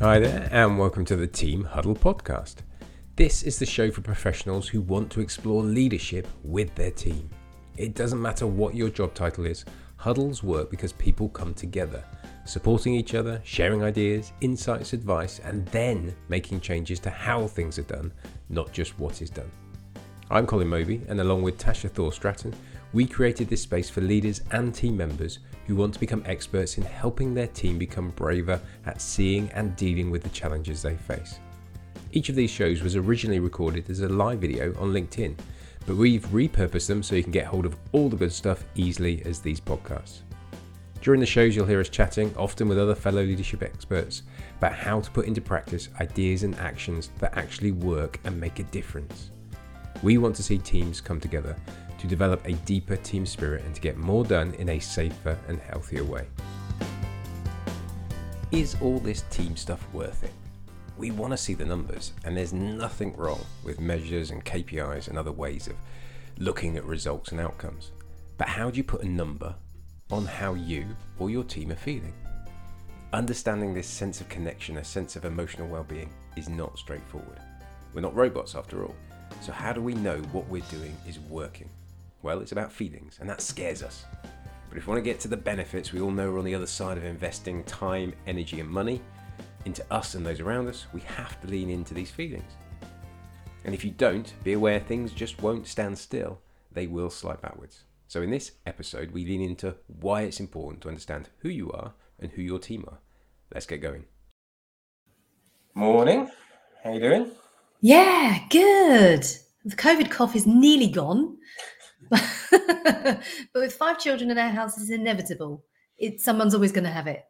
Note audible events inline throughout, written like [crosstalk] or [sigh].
Hi there, and welcome to the Team Huddle podcast. This is the show for professionals who want to explore leadership with their team. It doesn't matter what your job title is, huddles work because people come together, supporting each other, sharing ideas, insights, advice, and then making changes to how things are done, not just what is done. I'm Colin Moby, and along with Tasha Thor Stratton, we created this space for leaders and team members who want to become experts in helping their team become braver at seeing and dealing with the challenges they face. Each of these shows was originally recorded as a live video on LinkedIn, but we've repurposed them so you can get hold of all the good stuff easily as these podcasts. During the shows, you'll hear us chatting, often with other fellow leadership experts, about how to put into practice ideas and actions that actually work and make a difference. We want to see teams come together to develop a deeper team spirit and to get more done in a safer and healthier way. Is all this team stuff worth it? We want to see the numbers, and there's nothing wrong with measures and KPIs and other ways of looking at results and outcomes. But how do you put a number on how you or your team are feeling? Understanding this sense of connection, a sense of emotional well being, is not straightforward. We're not robots after all. So, how do we know what we're doing is working? Well, it's about feelings, and that scares us. But if we want to get to the benefits, we all know we're on the other side of investing time, energy, and money into us and those around us, we have to lean into these feelings. And if you don't, be aware things just won't stand still, they will slide backwards. So, in this episode, we lean into why it's important to understand who you are and who your team are. Let's get going. Morning. How you doing? Yeah, good. The COVID cough is nearly gone. [laughs] but with five children in our house, it's inevitable. It, someone's always going to have it.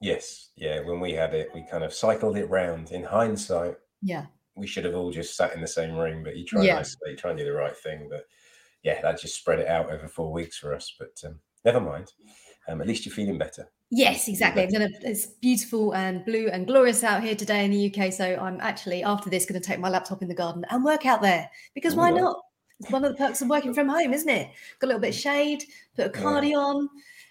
Yes, yeah. When we had it, we kind of cycled it round. In hindsight, yeah, we should have all just sat in the same room. But you try yeah. and you try and do the right thing. But yeah, that just spread it out over four weeks for us. But um, never mind. Um, at least you're feeling better. Yes, exactly. I'm gonna. It's beautiful and blue and glorious out here today in the UK. So I'm actually after this going to take my laptop in the garden and work out there because why not? It's one of the perks of working from home, isn't it? Got a little bit of shade, put a cardi yeah. on,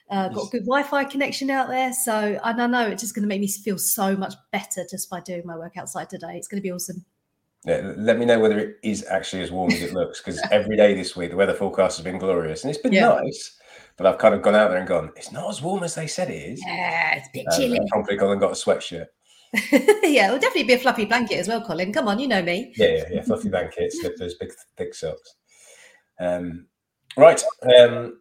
uh, got a good Wi-Fi connection out there. So I know, it's just going to make me feel so much better just by doing my work outside today. It's going to be awesome. Yeah, let me know whether it is actually as warm as it looks, because [laughs] every day this week the weather forecast has been glorious and it's been yeah. nice. But I've kind of gone out there and gone, it's not as warm as they said it is. Yeah, it's a bit chilly. I've probably gone and got a sweatshirt. [laughs] yeah, it'll definitely be a fluffy blanket as well, Colin. Come on, you know me. Yeah, yeah, yeah. Fluffy blanket, slippers, big thick socks. Um, right. Um,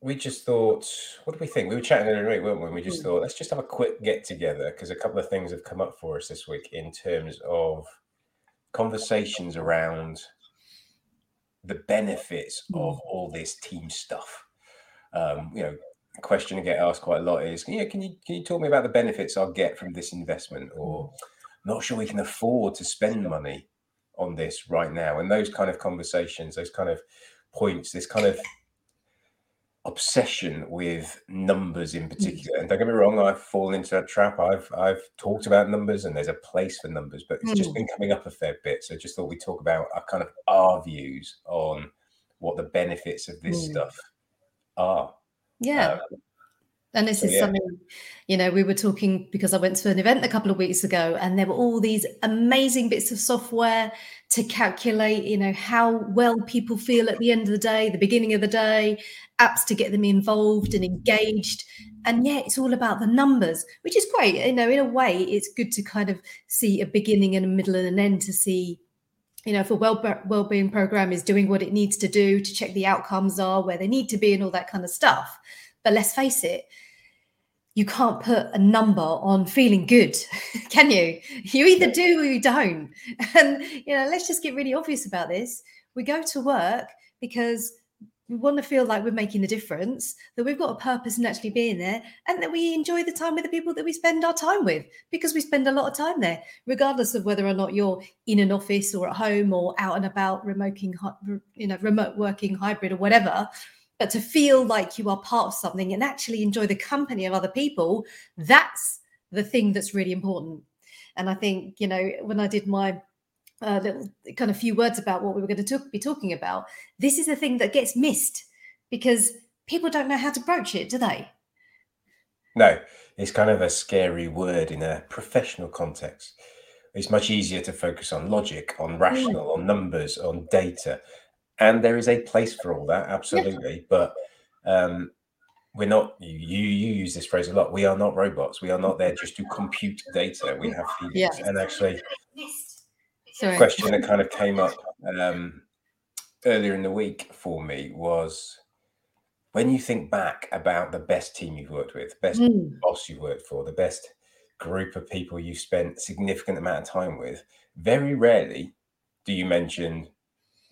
we just thought, what do we think? We were chatting in a week, weren't we? We just mm. thought, let's just have a quick get together because a couple of things have come up for us this week in terms of conversations around the benefits of all this team stuff. Um, you know, question I get asked quite a lot is, yeah, can you can you talk me about the benefits I'll get from this investment? Or not sure we can afford to spend money on this right now. And those kind of conversations, those kind of points, this kind of obsession with numbers in particular. And don't get me wrong, I've fallen into that trap. I've I've talked about numbers and there's a place for numbers, but it's just been coming up a fair bit. So just thought we'd talk about our kind of our views on what the benefits of this mm. stuff are. Yeah. Um, and this so, is yeah. something, you know, we were talking because I went to an event a couple of weeks ago and there were all these amazing bits of software to calculate, you know, how well people feel at the end of the day, the beginning of the day, apps to get them involved and engaged. And yeah, it's all about the numbers, which is great. You know, in a way, it's good to kind of see a beginning and a middle and an end to see you know, if a well well-being program is doing what it needs to do to check the outcomes are where they need to be and all that kind of stuff. But let's face it, you can't put a number on feeling good, [laughs] can you? You either do or you don't. [laughs] And, you know, let's just get really obvious about this. We go to work because we want to feel like we're making a difference, that we've got a purpose in actually being there, and that we enjoy the time with the people that we spend our time with because we spend a lot of time there, regardless of whether or not you're in an office or at home or out and about, remote, you know, remote working, hybrid, or whatever but to feel like you are part of something and actually enjoy the company of other people, that's the thing that's really important. And I think, you know, when I did my uh, little kind of few words about what we were going to be talking about, this is a thing that gets missed because people don't know how to broach it, do they? No, it's kind of a scary word in a professional context. It's much easier to focus on logic, on rational, mm. on numbers, on data. And there is a place for all that, absolutely. Yeah. But um, we're not, you, you use this phrase a lot. We are not robots. We are not there just to compute data. We have feelings. Yeah. And actually, Sorry. question that kind of came up um, earlier in the week for me was when you think back about the best team you've worked with, best mm. boss you've worked for, the best group of people you've spent significant amount of time with, very rarely do you mention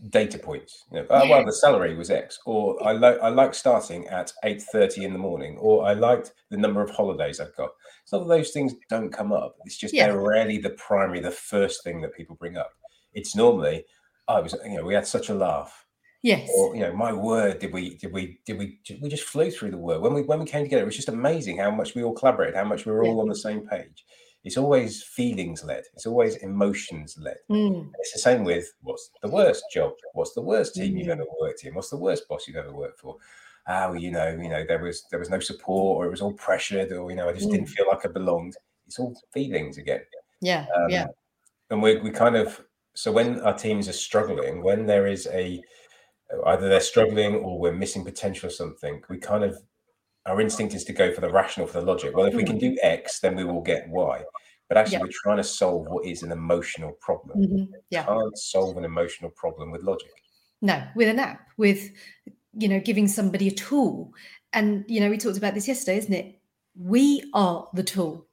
data points. You know, oh, well, the salary was X, or I like I like starting at eight thirty in the morning, or I liked the number of holidays I've got. It's not that those things don't come up. It's just yeah. they're rarely the primary, the first thing that people bring up. It's normally, oh, I was, you know, we had such a laugh. Yes. Or you know, my word, did we did we did we we just flew through the word when we when we came together? It was just amazing how much we all collaborated, how much we were all yeah. on the same page. It's always feelings led. It's always emotions led. Mm. It's the same with what's the worst job? What's the worst team mm. you've ever worked in? What's the worst boss you've ever worked for? Oh, you know, you know, there was there was no support, or it was all pressured, or you know, I just mm. didn't feel like I belonged. It's all feelings again. Yeah, um, yeah. And we we kind of so when our teams are struggling, when there is a either they're struggling or we're missing potential or something, we kind of our instinct is to go for the rational, for the logic. Well, if we can do X, then we will get Y. But actually, yeah. we're trying to solve what is an emotional problem. Mm-hmm. Yeah. can't solve an emotional problem with logic. No, with an app, with you know, giving somebody a tool. And you know, we talked about this yesterday, isn't it? We are the tool.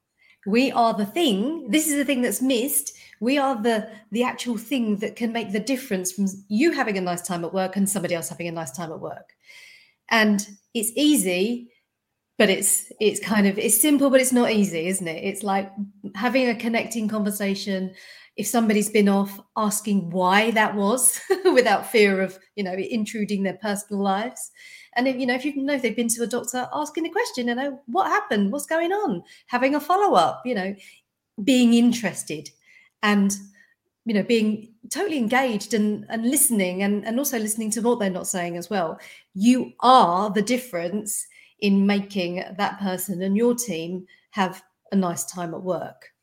We are the thing. This is the thing that's missed we are the the actual thing that can make the difference from you having a nice time at work and somebody else having a nice time at work and it's easy but it's it's kind of it's simple but it's not easy isn't it? It's like having a connecting conversation. If somebody's been off asking why that was [laughs] without fear of you know intruding their personal lives. And if you know if you know if they've been to a doctor asking a question you know what happened? What's going on? Having a follow-up you know being interested and you know being totally engaged and and listening and and also listening to what they're not saying as well. You are the difference in making that person and your team have a nice time at work.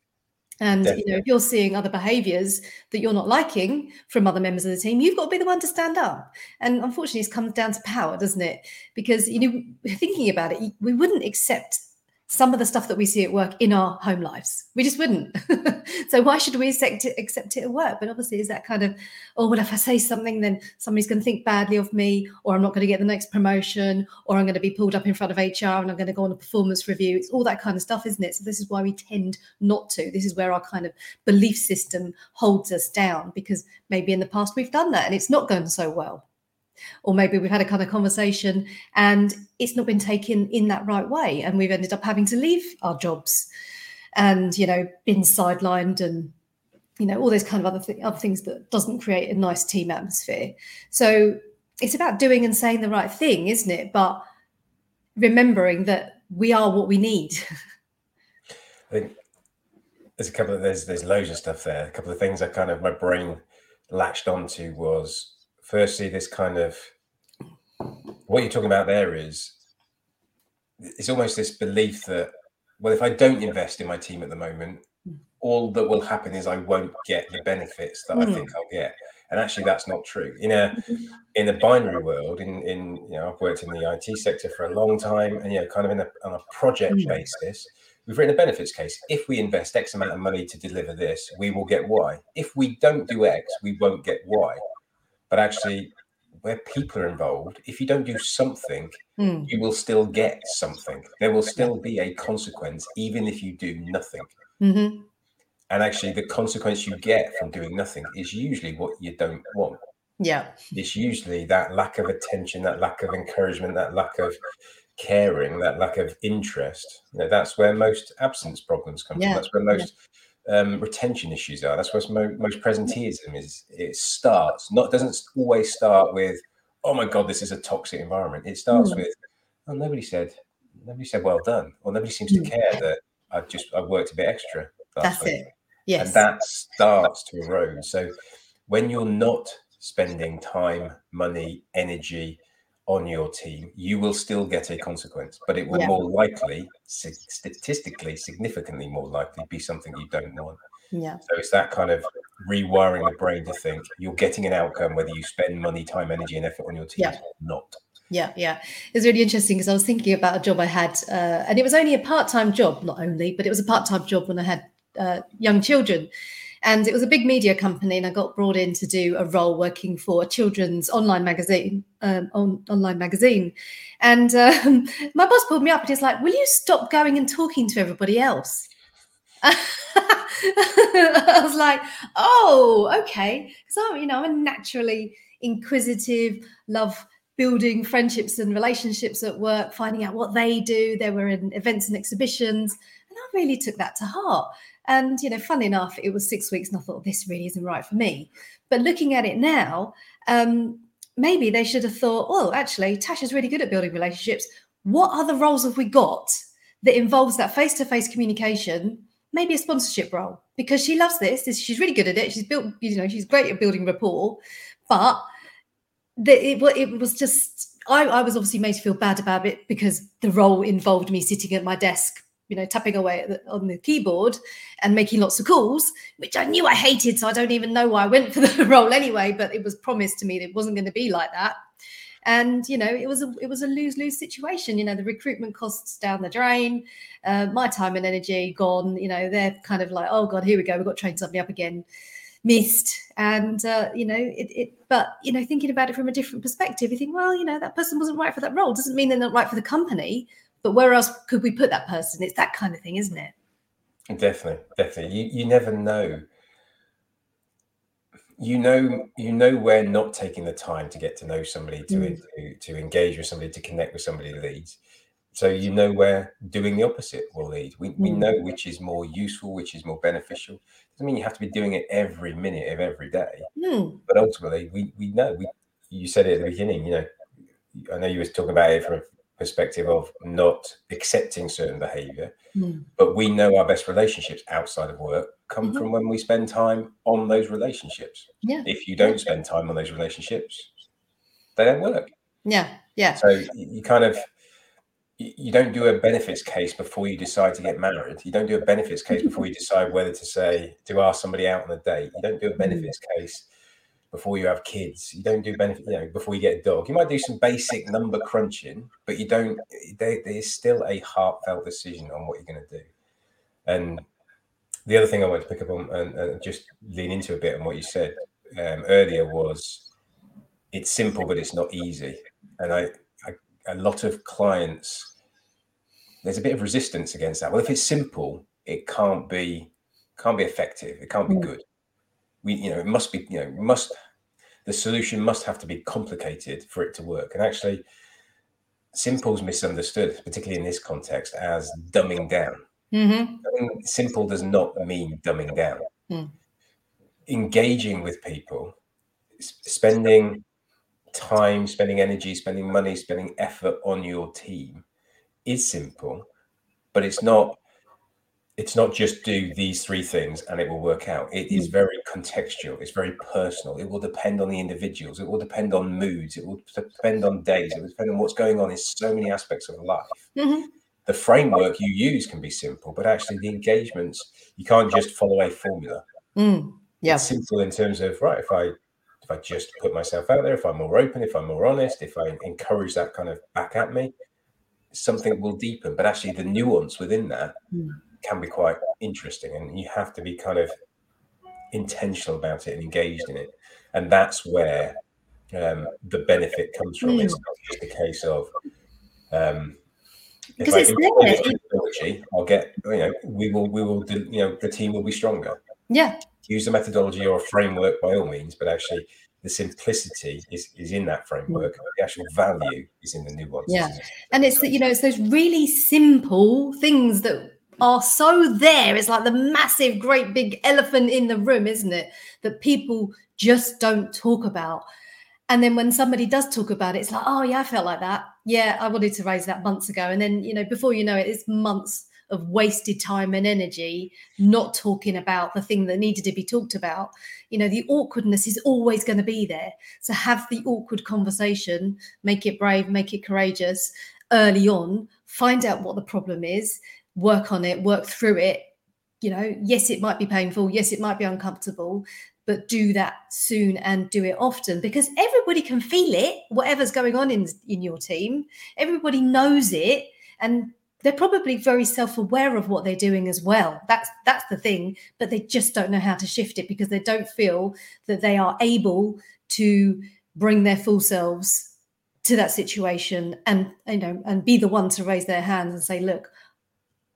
And Definitely. you know if you're seeing other behaviors that you're not liking from other members of the team you've got to be the one to stand up. And unfortunately it comes down to power doesn't it? Because you know thinking about it we wouldn't accept some of the stuff that we see at work in our home lives. We just wouldn't. [laughs] so why should we accept it, accept it at work? But obviously, is that kind of, oh, well, if I say something, then somebody's going to think badly of me, or I'm not going to get the next promotion, or I'm going to be pulled up in front of HR and I'm going to go on a performance review. It's all that kind of stuff, isn't it? So this is why we tend not to. This is where our kind of belief system holds us down because maybe in the past we've done that and it's not going so well or maybe we've had a kind of conversation and it's not been taken in that right way and we've ended up having to leave our jobs and you know been sidelined and you know all those kind of other, th- other things that doesn't create a nice team atmosphere. So it's about doing and saying the right thing isn't it? But remembering that we are what we need. I think there's a couple of there's there's loads of stuff there. A couple of things i kind of my brain latched onto was firstly, this kind of what you're talking about there is it's almost this belief that well, if I don't invest in my team at the moment, all that will happen is I won't get the benefits that. I hmm. think I'll get. And actually, that's not true. In a in a binary world, in in you know, I've worked in the IT sector for a long time, and you know, kind of in a, on a project mm. basis, we've written a benefits case. If we invest X amount of money to deliver this, we will get Y. If we don't do X, we won't get Y. But actually, where people are involved, if you don't do something, mm. you will still get something. There will still be a consequence, even if you do nothing. Mm-hmm. And actually, the consequence you get from doing nothing is usually what you don't want. Yeah. It's usually that lack of attention, that lack of encouragement, that lack of caring, that lack of interest. You know, that's where most absence problems come yeah. from. That's where most um, retention issues are. That's where mo- most presenteeism is. It starts not doesn't always start with, oh my god, this is a toxic environment. It starts mm. with, oh nobody said nobody said well done, or nobody seems mm. to care that I've just I've worked a bit extra. That's week. it. Yes, and that starts to erode. So when you're not spending time, money, energy on your team, you will still get a consequence, but it will yeah. more likely, statistically, significantly more likely, be something you don't want. Yeah. So it's that kind of rewiring the brain to think you're getting an outcome whether you spend money, time, energy, and effort on your team yeah. or not. Yeah, yeah. It's really interesting because I was thinking about a job I had, uh, and it was only a part time job, not only, but it was a part time job when I had uh, young children. And it was a big media company, and I got brought in to do a role working for a children's online magazine, um, on, online magazine. And um, [laughs] my boss pulled me up and he's like, "Will you stop going and talking to everybody else?" [laughs] I was like, "Oh, okay." So you know, I'm naturally inquisitive, love building friendships and relationships at work, finding out what they do. They were in events and exhibitions, and I really took that to heart. And, you know, funnily enough, it was six weeks and I thought, this really isn't right for me. But looking at it now, um, maybe they should have thought, oh, actually, Tasha's really good at building relationships. What other roles have we got that involves that face to face communication? Maybe a sponsorship role because she loves this. She's really good at it. She's built, you know, she's great at building rapport. But the, it, it was just, I, I was obviously made to feel bad about it because the role involved me sitting at my desk you know, tapping away the, on the keyboard and making lots of calls, which I knew I hated. So I don't even know why I went for the [laughs] role anyway. But it was promised to me that it wasn't going to be like that. And you know, it was a it was a lose lose situation. You know, the recruitment costs down the drain, uh, my time and energy gone. You know, they're kind of like, oh god, here we go, we've got to train somebody up again. Missed, and uh, you know, it, it. But you know, thinking about it from a different perspective, you think, well, you know, that person wasn't right for that role. Doesn't mean they're not right for the company but where else could we put that person? It's that kind of thing, isn't it? Definitely, definitely. You you never know. You know, you know where not taking the time to get to know somebody, to mm. to, to engage with somebody, to connect with somebody leads. So you know where doing the opposite will lead. We, mm. we know which is more useful, which is more beneficial. Doesn't mean you have to be doing it every minute of every day. Mm. But ultimately, we we know. We you said it at the beginning. You know, I know you was talking about it from perspective of not accepting certain behavior. Mm. but we know our best relationships outside of work come mm-hmm. from when we spend time on those relationships. Yeah. If you don't spend time on those relationships they don't work. Yeah yeah. So you kind of you don't do a benefits case before you decide to get married. You don't do a benefits case before you decide whether to say to ask somebody out on a date. You don't do a [laughs] mm. benefits case before you have kids. You don't do benefit, you know, before you get a dog. You might do some basic number crunching, but you don't. There, there's still a heartfelt decision on what you're going to do. And the other thing I want to pick up on and, and just lean into a bit on what you said um, earlier was it's simple, but it's not easy. And I, I, a lot of clients, there's a bit of resistance against that. Well, if it's simple, it can't be can't be effective. It can't be mm. good we you know it must be you know must the solution must have to be complicated for it to work and actually simple is misunderstood particularly in this context as dumbing down mm-hmm. simple does not mean dumbing down mm. engaging with people spending time spending energy spending money spending effort on your team is simple but it's not it's not just do these three things and it will work out. It is mm. very contextual. It's very personal. It will depend on the individuals. It will depend on moods. It will depend on days. It will depend on what's going on in so many aspects of life. Mm-hmm. The framework you use can be simple, but actually the engagements you can't just follow a formula. Mm. Yeah, it's simple in terms of right. If I if I just put myself out there, if I'm more open, if I'm more honest, if I encourage that kind of back at me, something will deepen. But actually, the nuance within that. Mm can be quite interesting, and you have to be kind of intentional about it and engaged in it. And that's where um, the benefit comes from. Mm. It's not just a case of um, because it's methodology, I'll get you know we will we will do, you know the team will be stronger. Yeah. Use a methodology or a framework by all means, but actually the simplicity is, is in that framework. The actual value is in the nuance. Yeah, and it's you know it's those really simple things that are so there. It's like the massive, great big elephant in the room, isn't it? That people just don't talk about. And then when somebody does talk about it, it's like, oh, yeah, I felt like that. Yeah, I wanted to raise that months ago. And then, you know, before you know it, it's months of wasted time and energy not talking about the thing that needed to be talked about. You know, the awkwardness is always going to be there. So have the awkward conversation, make it brave, make it courageous early on, find out what the problem is, work on it, work through it. You know, yes, it might be painful. Yes, it might be uncomfortable, but do that soon and do it often because everybody can feel it whatever's going on in in your team everybody knows it and they're probably very self-aware of what they're doing as well that's that's the thing but they just don't know how to shift it because they don't feel that they are able to bring their full selves to that situation and you know and be the one to raise their hands and say look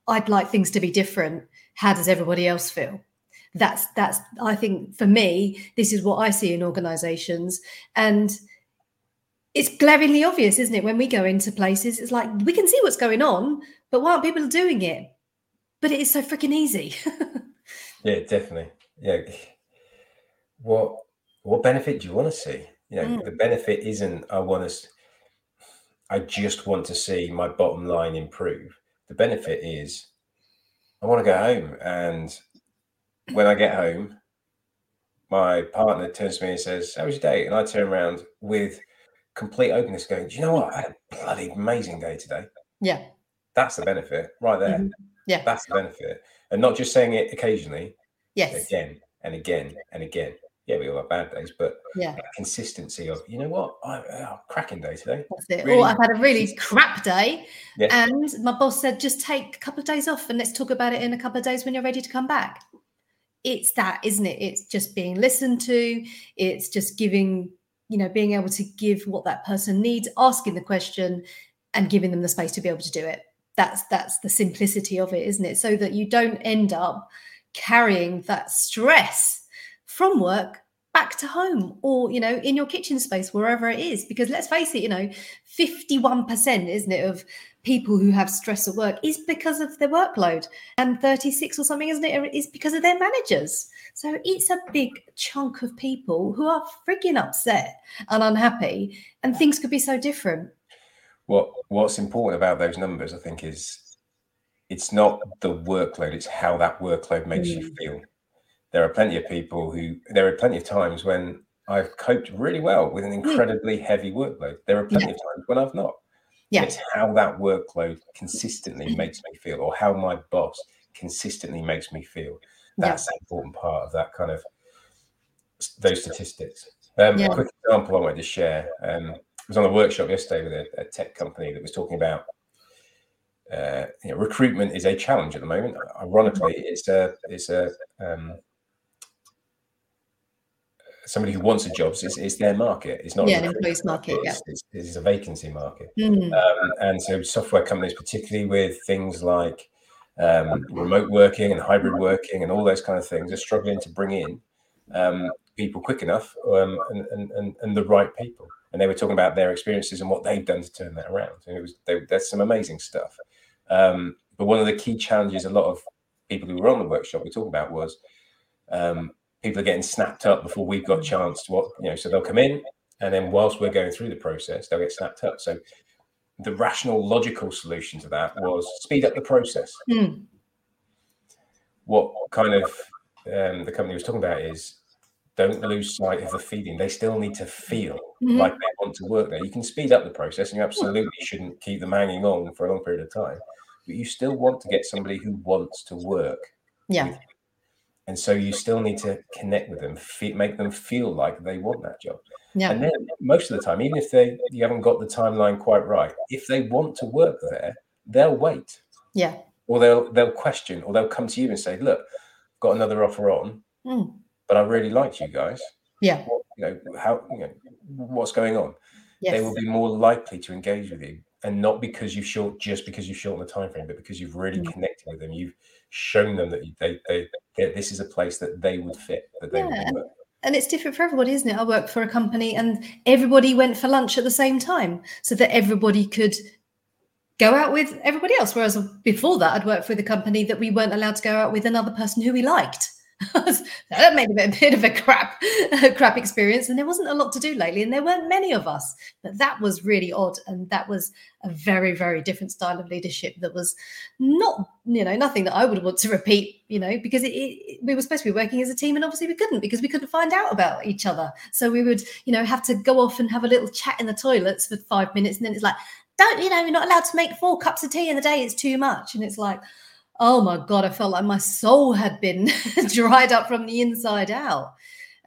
i'd like things to be different. How does everybody else feel? That's that's i think for me this is what i see in organizations. And it's glaringly obvious isn't it? When we go into places it's like we can see what's going on but why aren't people doing it? But it is so freaking easy. [laughs] Yeah definitely. Yeah. What what benefit do you want to see? You know mm. the benefit isn't i want to i just want to see my bottom line improve the benefit is i want to go home and when I get home, my partner turns to me and says, How was your day? And I turn around with complete openness, going, Do you know what? I had a bloody amazing day today. Yeah. That's the benefit right there. Mm-hmm. Yeah. That's the benefit. And not just saying it occasionally. Yes. Again and again and again. Yeah, we all have bad days, but yeah, consistency of you know what, I oh, cracking day today. That's it. Really, or I've had a really crap day, yeah. and my boss said just take a couple of days off and let's talk about it in a couple of days when you're ready to come back it's that, isn't it? It's just being listened to. It's just giving, you know, being able to give what that person needs, asking the question, and giving them the space to be able to do it. That's that's the simplicity of it, isn't it? So that you don't end up carrying that stress from work back to home or you know in your kitchen space wherever it is. Because let's face it you know 51% isn't it of people who have stress at work is because of their workload. And 36 or something isn't it is because of their managers. So it's a big chunk of people who are freaking upset and unhappy and things could be so different. What what's important about those numbers i think is it's not the workload it's how that workload makes mm. you feel there are plenty of people who there are plenty of times when I've coped really well with an hmm. incredibly mm. heavy workload. There are plenty yeah. of times when I've not. Yeah. It's how that workload consistently makes me feel, or how my boss consistently makes me feel. That's yeah. an important part of that kind of those statistics. Um, yeah. A quick example I wanted to share. Um, I was on a workshop yesterday with a, a tech company that was talking about uh, you know, recruitment is a challenge at the moment. Ironically, it's a it's a um, somebody who wants a job, it's, it's their market. It's not yeah, an employee's market. It's, yeah. it's, it's, a vacancy market. Mm. Um, and so software companies, particularly with things like um, remote working and hybrid working and all those kind of things, are struggling to bring in um, people quick enough um, and, and, and, the right people. And they were talking about their experiences and what they've done to turn that around. And it was they, that's some amazing stuff. Um, but one of the key challenges a lot of people who were on the workshop we talked about was um, people are getting snapped up before we've got a chance to what you know so they'll come in and then whilst we're going through the process they'll get snapped up. So the rational logical solution to that was speed up the process. Mm. what kind of um, the company was talking about is don't lose sight of the feeling. They still need to feel mm-hmm. like they want to work there. You can speed up the process and you absolutely [laughs] shouldn't keep them hanging on for a long period of time but you still want to get somebody who wants to work yeah and so you still need to connect with them, make them feel like they want that job. Yeah. And then most of the time, even if they you haven't got the timeline quite right, if they want to work there, they'll wait. Yeah. Or they'll they'll question, or they'll come to you and say, "Look, got another offer on, mm. but I really liked you guys. Yeah. What, you know how you know what's going on." Yes. They will be more likely to engage with you, and not because you've short just because you've shortened the time frame, but because you've really mm. connected with them. You've shown them that they, they, they, this is a place that they would fit, that they yeah. would And it's different for everybody, isn't it? I work for a company and everybody went for lunch at the same time so that everybody could go out with everybody else. Whereas before that, I'd worked with a company that we weren't allowed to go out with another person who we liked. [laughs] that made a bit, of a crap, a crap experience. And there wasn't a lot to do lately, and there weren't many of us. But that was really odd, and that was a very, very different style of leadership. That was not, you know, nothing that I would want to repeat. You know, because it, it, we were supposed to be working as a team, and obviously we couldn't because we couldn't find out about each other. So we would, you know, have to go off and have a little chat in the toilets for five minutes, and then it's like, don't, you know, you're not allowed to make four cups of tea in the day. It's too much, and it's like oh my god i felt like my soul had been [laughs] dried up from the inside out.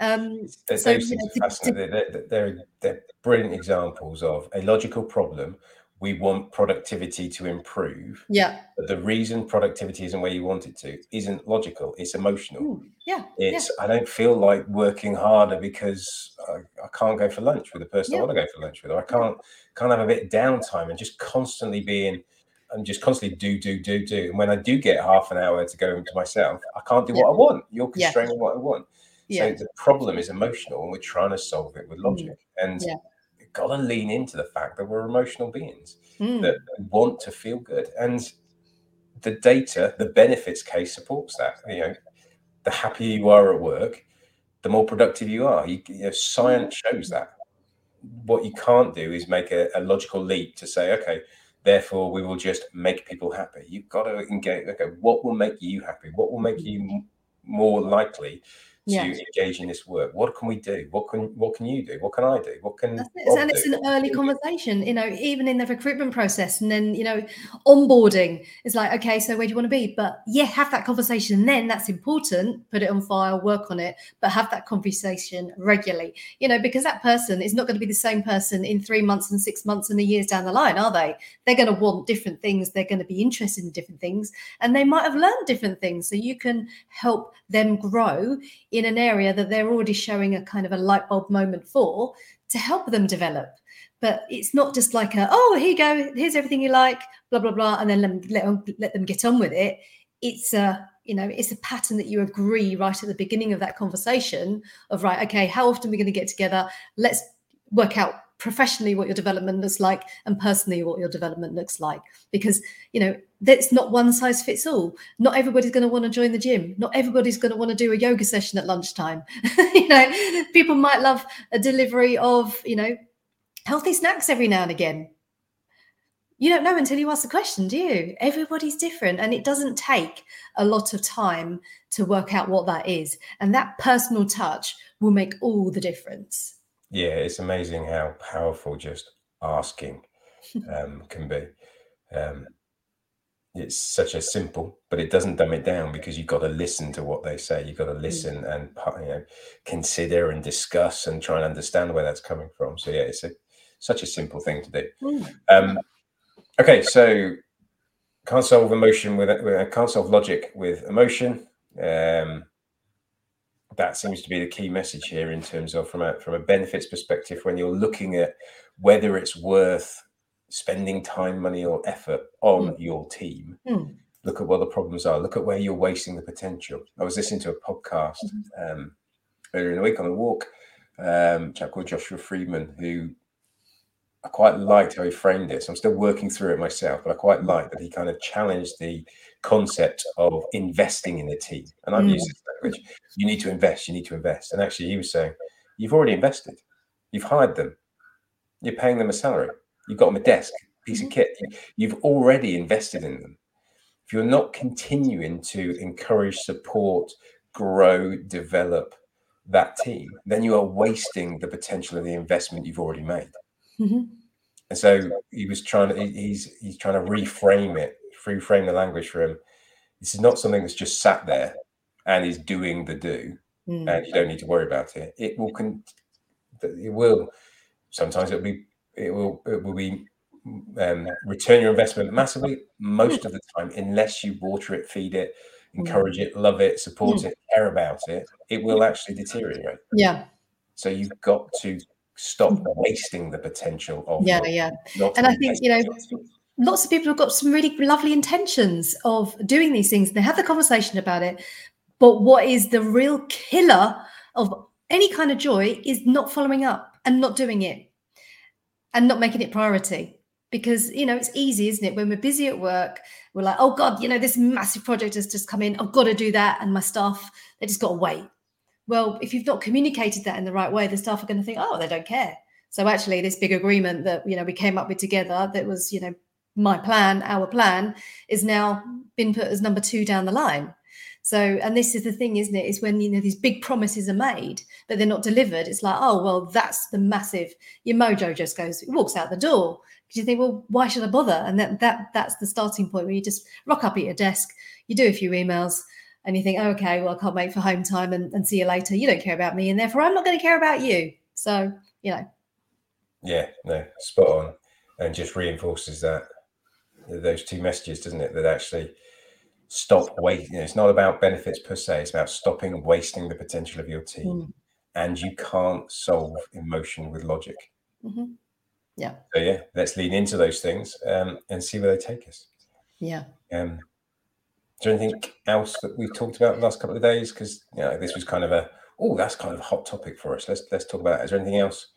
Um, they're, so, you know, to, they're, they're, they're, brilliant examples of a logical problem. We want productivity to improve yeah. but the reason productivity isn't where you want it to isn't logical it's emotional. Ooh, yeah it's yeah. i don't feel like working harder because I, I, can't go for lunch with the person yeah. i want to go for lunch with or i can't can't have a bit of downtime and just constantly being and just constantly do, do, do, do. And when I do get half an hour to go into myself, I can't do yeah. what I want. You're constraining yeah. what I want. Yeah. So the problem is emotional, and we're trying to solve it with mm. logic. And yeah. you've got to lean into the fact that we're emotional beings mm. that want to feel good. And the data, the benefits case supports that. You know, the happier you are at work, the more productive you are. You, you know, science mm. shows that. What you can't do is make a, a logical leap to say, okay, Therefore, we will just make people happy. You've got to engage. Okay, what will make you happy? What will make you more likely to yeah. engage in this work. What can we do? What can what can you do? What can I do? What can it. and it's an early conversation, you know, even in the recruitment process, and then you know, onboarding is like, okay, so where do you want to be? But yeah, have that conversation. Then that's important. Put it on file, work on it, but have that conversation regularly. You know, because that person is not going to be the same person in three months and six months and a years down the line, are they? They're going to want different things. They're going to be interested in different things, and they might have learned different things. So you can help them grow in an area that they're already showing a kind of a light bulb moment for to help them develop. But it's not just like a, oh, here you go, here's everything you like, blah, blah, blah, and then let them, let them, let them get on with it. It's a, you know, it's a pattern that you agree right at the beginning of that conversation of, right, okay, how often are we going to get together? Let's work out professionally what your development looks like and personally what your development looks like. Because you know that's not one size fits all. Not everybody's going to want to join the gym. Not everybody's going to want to do a yoga session at lunchtime. [laughs] You know people might love a delivery of you know healthy snacks every now and again. You don't know until you ask the question do you? Everybody's different and it doesn't take a lot of time to work out what that is. And that personal touch will make all the difference yeah, it's amazing how powerful just asking um, can be. Um, it's such a simple, but it doesn't dumb it down because you've got to listen to what they say. You've got to mm. listen and you know consider and discuss and try and understand where that's coming from. So yeah, it's a, such a simple thing to do. Mm. Um, okay, so can't solve emotion with, with can't solve logic with emotion. Um, that seems to be the key message here in terms of from a from a benefits perspective when you're looking at whether it's worth spending time money or effort on mm. your team mm. look at what the problems are look at where you're wasting the potential i was listening to a podcast mm-hmm. um, earlier in the week on a walk um, a chap called joshua friedman who I quite liked how he framed it. So I'm still working through it myself, but I quite mm. like that he kind of challenged the concept of investing in a team. And I've mm. used this language. You need to invest, you need to invest. And actually, he was saying, You've already invested. You've hired them. You're paying them a salary. You've got them a desk, piece of mm-hmm. kit. You've already invested in them. If you're not continuing to encourage, support, grow, develop that team, then you are wasting the potential of the investment you've already made. Mm-hmm. And so he was trying to he's he's trying to reframe it reframe the language for him. This is not something that's just sat there and is doing the do, mm. and you don't need to worry about it. It will con- it will sometimes it'll be it will it will be um, return your investment massively most of the time unless you water it, feed it, encourage mm. it, love it, support mm. it, care about it. It will actually deteriorate. Yeah. So you've got to stop mm. wasting the potential of yeah yeah and i think you know lots of people have got some really lovely intentions of doing these things. They have the conversation about it. But what is the real killer of any kind of joy is not following up and not doing it and not making it priority. because you know it's easy isn't it when we're busy at work we're like oh god you know this massive project has just come in i've got to do that and my staff they just got to wait well if you've not communicated that in the right way the staff are going to think oh they don't care so actually this big agreement that you know we came up with together that was you know my plan our plan is now been put as number two down the line so, and this is the thing, isn't it? Is when you know these big promises are made, but they're not delivered. It's like, oh well, that's the massive. Your mojo just goes, walks out the door because you think, well, why should I bother? And that that that's the starting point where you just rock up at your desk, you do a few emails, and you think, oh, okay, well, I can't wait for home time and, and see you later. You don't care about me, and therefore I'm not going to care about you. So, you know. Yeah, no, spot on, and just reinforces that those two messages, doesn't it? That actually stop wasting. It's not about benefits per se. It's about stopping wasting the potential of your team. Mm. And you can't solve emotion with logic. Mm-hmm. Yeah. So yeah, let's lean into those things um, and see where they take us. Yeah. Um, there anything else that we've talked about the last couple of days? Because you know, this was kind of a oh, that's kind of a hot topic for us. Let's let's talk about. It. Is there anything else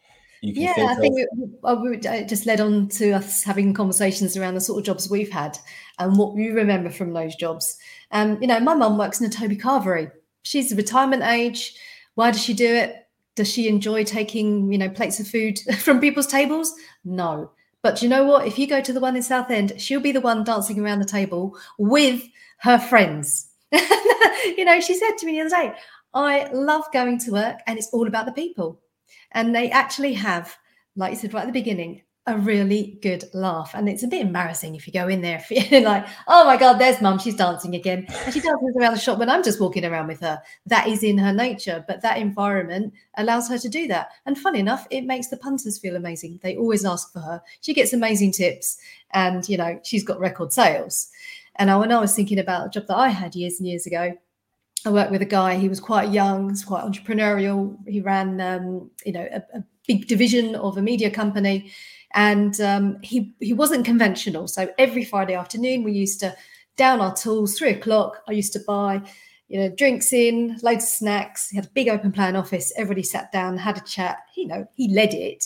you yeah, think I think it, it just led on to us having conversations around the sort of jobs we've had and what we remember from those jobs. Um, you know, my mum works in a Toby Carvery. She's the retirement age. Why does she do it? Does she enjoy taking, you know, plates of food [laughs] from people's tables? No. But you know what? If you go to the one in Southend, she'll be the one dancing around the table with her friends. [laughs] you know, she said to me the other day, I love going to work and it's all about the people. And they actually have, like you said right at the beginning, a really good laugh. And it's a bit embarrassing if you go in there [laughs] feeling like, oh my God, there's mum, she's dancing again. And she dances around the shop when I'm just walking around with her. That is in her nature, but that environment allows her to do that. And fun enough, it makes the punters feel amazing. They always ask for her. She gets amazing tips and, you know, she's got record sales. And when I was thinking about a job that I had years and years ago, I worked with a guy. He was quite young, was quite entrepreneurial. He ran, um, you know, a, a, big division of a media company, and um, he he wasn't conventional. So every Friday afternoon, we used to down our tools. Three o'clock, I used to buy, you know, drinks in, loads of snacks. He had a big open plan office. Everybody sat down, had a chat. You know, he led it,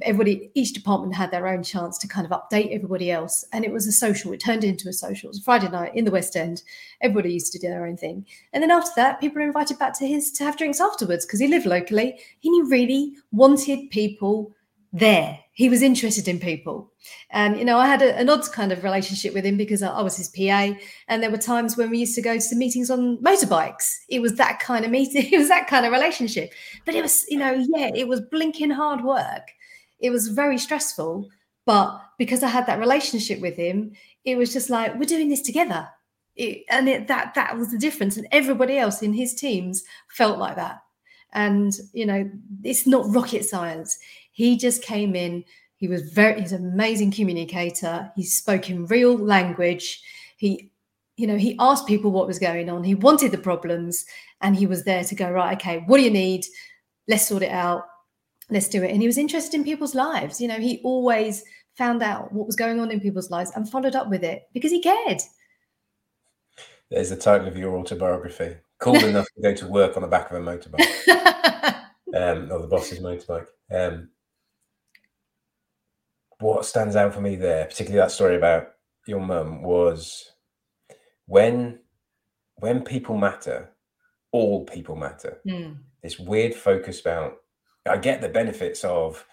everybody, each department had their own chance to kind of update everybody else. And it was a social, it turned into a social. It was Friday night in the West End. Everybody used to do their own thing. And then after that, people were invited back to his to have drinks afterwards because he lived locally. He really wanted people there. He was interested in people. And, you know, I had a, an odd kind of relationship with him because I, I, was his PA. And there were times when we used to go to meetings on motorbikes. It was that kind of meeting. [laughs] It was that kind of relationship. But it was, you know, yeah, it was blinking hard work it was very stressful. But because I had that relationship with him, it was just like, we're doing this together. It, and it, that that was the difference. And everybody else in his teams felt like that. And you know, it's not rocket science. He just came in. He was very. He's an amazing communicator. He spoke in real language. He, you know, he asked people what was going on. He wanted the problems, and he was there to go right. Okay, what do you need? Let's sort it out let's do it. And he was interested in people's lives. You know, he always found out what was going on in people's lives and followed up with it because he cared. There's the title of your autobiography. Cool [laughs] enough to go to work on the back of a motorbike. [laughs] um, or the boss's motorbike. Um, what stands out for me there, particularly that story about your mum, was when when people matter, all people matter. Mm. This weird focus about I get the benefits of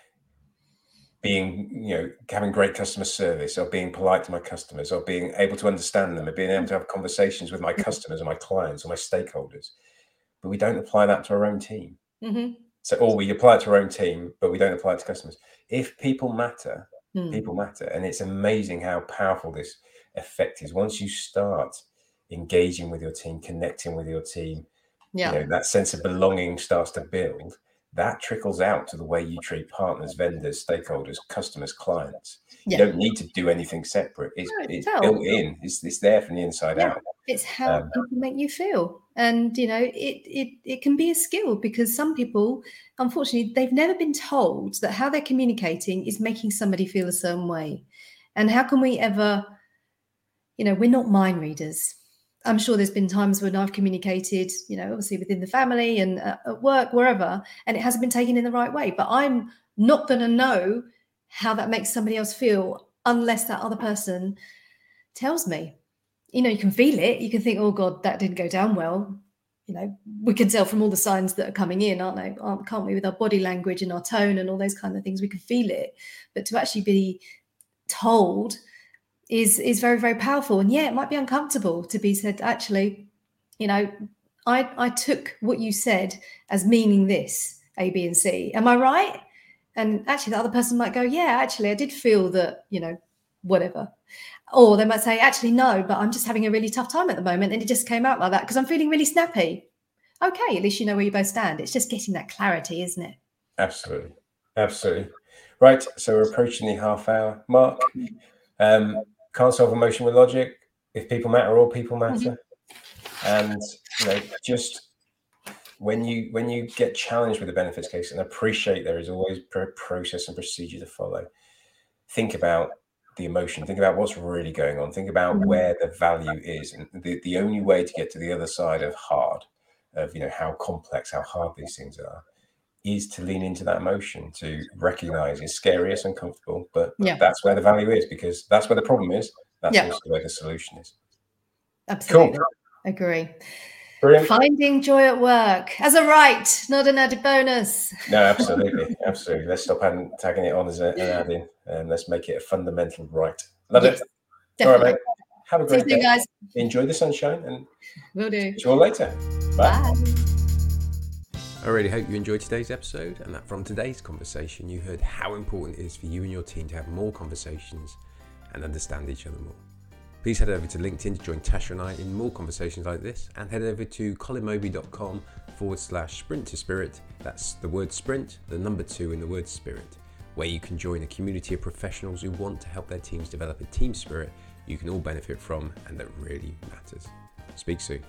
being, you know, having great customer service or being polite to my customers or being able to understand them and being able to have conversations with my mm-hmm. customers and my clients or my stakeholders. But we don't apply that to our own team. Mm-hmm. So, or we apply it to our own team, but we don't apply it to customers. If people matter, mm. people matter. And it's amazing how powerful this effect is. Once you start engaging with your team, connecting with your team, yeah. You know, that sense of belonging starts to build that trickles out to the way you treat partners, vendors, stakeholders, customers, clients. Yeah. You don't need to do anything separate. It's, no, it's built in. It's, it's there from the inside yeah. out. It's how um, people make you feel. And you know, it it it can be a skill because some people, unfortunately, they've never been told that how they're communicating is making somebody feel a certain way. And how can we ever, you know, we're not mind readers I'm sure there's been times when I've communicated, you know, obviously within the family and uh, at work, wherever, and it hasn't been taken in the right way. But I'm not going to know how that makes somebody else feel unless that other person tells me. You know, you can feel it. You can think, oh God, that didn't go down well. You know, we can tell from all the signs that are coming in, aren't they? Aren't, can't we, with our body language and our tone and all those kind of things? We can feel it. But to actually be told is is very, very powerful. And yeah, it might be uncomfortable to be said, actually, you know, I I took what you said as meaning this, A, B, and C. Am I right? And actually, the other person might go, yeah, actually, I did feel that, you know, whatever. Or they might say, actually, no, but I'm just having a really tough time at the moment. And it just came out like that because I'm feeling really snappy. Okay, at least you know where you both stand. It's just getting that clarity, isn't it? Absolutely. Absolutely. Right. So we're approaching the half hour mark. Um, can't solve emotion with logic. If people matter, all people matter. Mm-hmm. And you know, just when you when you get challenged with the benefits case and appreciate there is always a process and procedure to follow, think about the emotion. Think about what's really going on. Think about mm-hmm. where the value is. And the, the only way to get to the other side of hard, of you know how complex, how hard these things are, is to lean into that emotion, to recognize it's scary, it's uncomfortable, but yeah. that's where the value is because that's where the problem is. That's yeah. also where the solution is. Absolutely. Cool. Agree. Brilliant. Finding joy at work as a right, not an added bonus. No, absolutely, [laughs] absolutely. Let's stop adding, tagging it on as a, an add-in, and let's make it a fundamental right. Love yes, it. Definitely. All right, mate. Have a great day, guys. Enjoy the sunshine, and we'll do. See you all later. Bye. Bye. I really hope you enjoyed today's episode, and that from today's conversation, you heard how important it is for you and your team to have more conversations and understand each other more. Please head over to LinkedIn to join Tasha and I in more conversations like this, and head over to colinmoby.com forward slash sprint to spirit. That's the word sprint, the number two in the word spirit, where you can join a community of professionals who want to help their teams develop a team spirit you can all benefit from and that really matters. Speak soon.